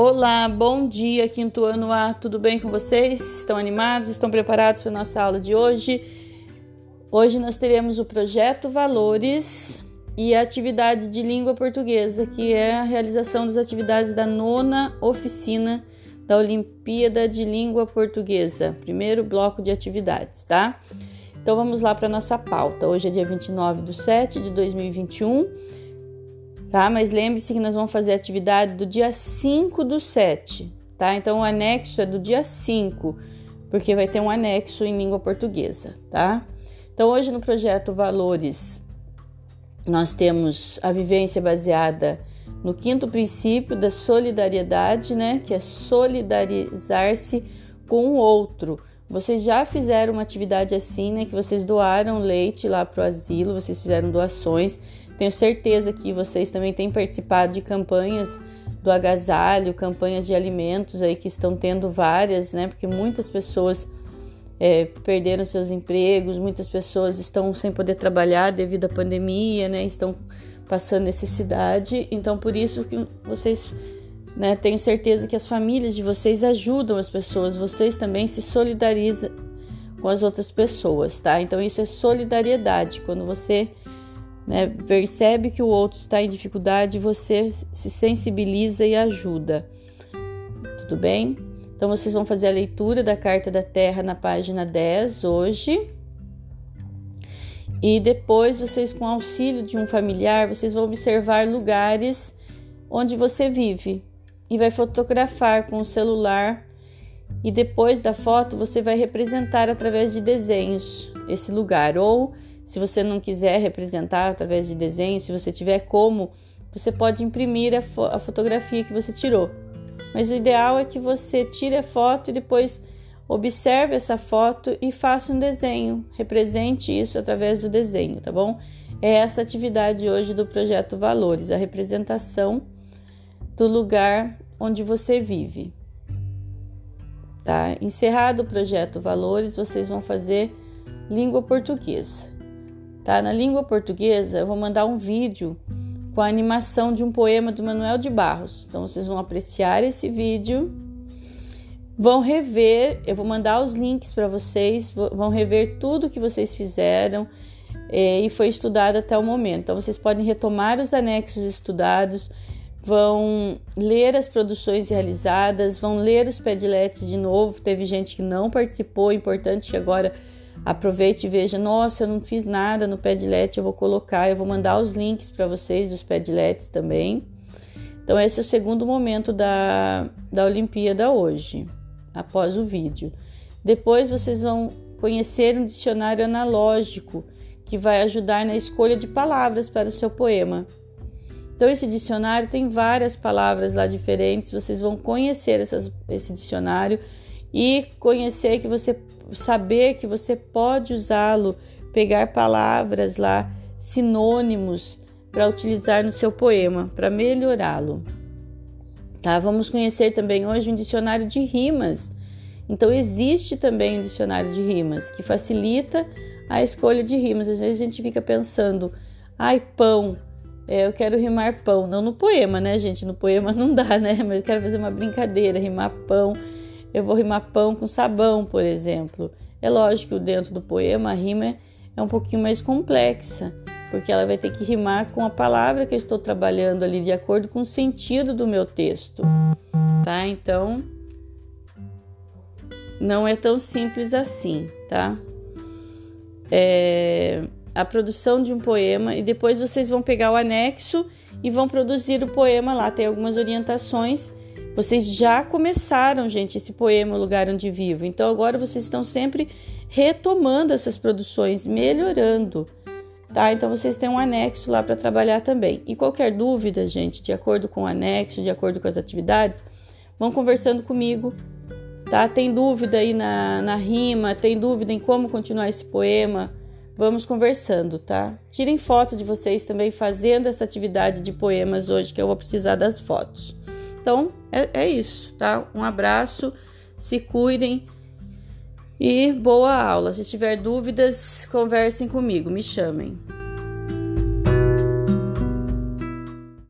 Olá, bom dia, quinto ano A, tudo bem com vocês? Estão animados? Estão preparados para a nossa aula de hoje? Hoje nós teremos o projeto Valores e a atividade de língua portuguesa, que é a realização das atividades da nona oficina da Olimpíada de Língua Portuguesa, primeiro bloco de atividades, tá? Então vamos lá para nossa pauta. Hoje é dia 29 de 7 de 2021 tá? Mas lembre-se que nós vamos fazer a atividade do dia 5 do 7, tá? Então o anexo é do dia 5, porque vai ter um anexo em língua portuguesa, tá? Então hoje no projeto Valores nós temos a vivência baseada no quinto princípio da solidariedade, né, que é solidarizar-se com o outro. Vocês já fizeram uma atividade assim, né, que vocês doaram leite lá para o asilo, vocês fizeram doações tenho certeza que vocês também têm participado de campanhas do agasalho, campanhas de alimentos aí que estão tendo várias, né? Porque muitas pessoas é, perderam seus empregos, muitas pessoas estão sem poder trabalhar devido à pandemia, né? Estão passando necessidade. Então, por isso que vocês, né? Tenho certeza que as famílias de vocês ajudam as pessoas. Vocês também se solidarizam com as outras pessoas, tá? Então, isso é solidariedade. Quando você né? Percebe que o outro está em dificuldade, você se sensibiliza e ajuda. Tudo bem? Então vocês vão fazer a leitura da carta da Terra na página 10 hoje. E depois vocês com auxílio de um familiar, vocês vão observar lugares onde você vive e vai fotografar com o celular e depois da foto você vai representar através de desenhos esse lugar ou se você não quiser representar através de desenho, se você tiver como, você pode imprimir a, fo a fotografia que você tirou. Mas o ideal é que você tire a foto e depois observe essa foto e faça um desenho, represente isso através do desenho, tá bom? É essa atividade hoje do projeto Valores, a representação do lugar onde você vive. Tá? Encerrado o projeto Valores, vocês vão fazer língua portuguesa tá? Na língua portuguesa, eu vou mandar um vídeo com a animação de um poema do Manuel de Barros. Então vocês vão apreciar esse vídeo, vão rever, eu vou mandar os links para vocês, vão rever tudo que vocês fizeram é, e foi estudado até o momento. Então vocês podem retomar os anexos estudados, vão ler as produções realizadas, vão ler os pedletes de novo. Teve gente que não participou, importante que agora Aproveite e veja, nossa, eu não fiz nada no Padlet, eu vou colocar, eu vou mandar os links para vocês dos Padlets também. Então esse é o segundo momento da, da Olimpíada hoje, após o vídeo. Depois vocês vão conhecer um dicionário analógico que vai ajudar na escolha de palavras para o seu poema. Então esse dicionário tem várias palavras lá diferentes, vocês vão conhecer essas, esse dicionário e conhecer que você saber que você pode usá-lo, pegar palavras lá, sinônimos para utilizar no seu poema, para melhorá-lo. Tá? Vamos conhecer também hoje um dicionário de rimas. Então existe também um dicionário de rimas que facilita a escolha de rimas. Às vezes a gente fica pensando, ai, pão, é, eu quero rimar pão. Não no poema, né, gente? No poema não dá, né? Mas eu quero fazer uma brincadeira, rimar pão eu vou rimar pão com sabão, por exemplo. É lógico que dentro do poema a rima é um pouquinho mais complexa, porque ela vai ter que rimar com a palavra que eu estou trabalhando ali de acordo com o sentido do meu texto, tá? Então, não é tão simples assim, tá? É a produção de um poema e depois vocês vão pegar o anexo e vão produzir o poema lá. Tem algumas orientações vocês já começaram, gente, esse poema O Lugar Onde Vivo. Então agora vocês estão sempre retomando essas produções, melhorando. Tá? Então vocês têm um anexo lá para trabalhar também. E qualquer dúvida, gente, de acordo com o anexo, de acordo com as atividades, vão conversando comigo. Tá? Tem dúvida aí na, na rima, tem dúvida em como continuar esse poema? Vamos conversando, tá? Tirem foto de vocês também fazendo essa atividade de poemas hoje, que eu vou precisar das fotos. Então é, é isso, tá? Um abraço, se cuidem e boa aula. Se tiver dúvidas, conversem comigo, me chamem.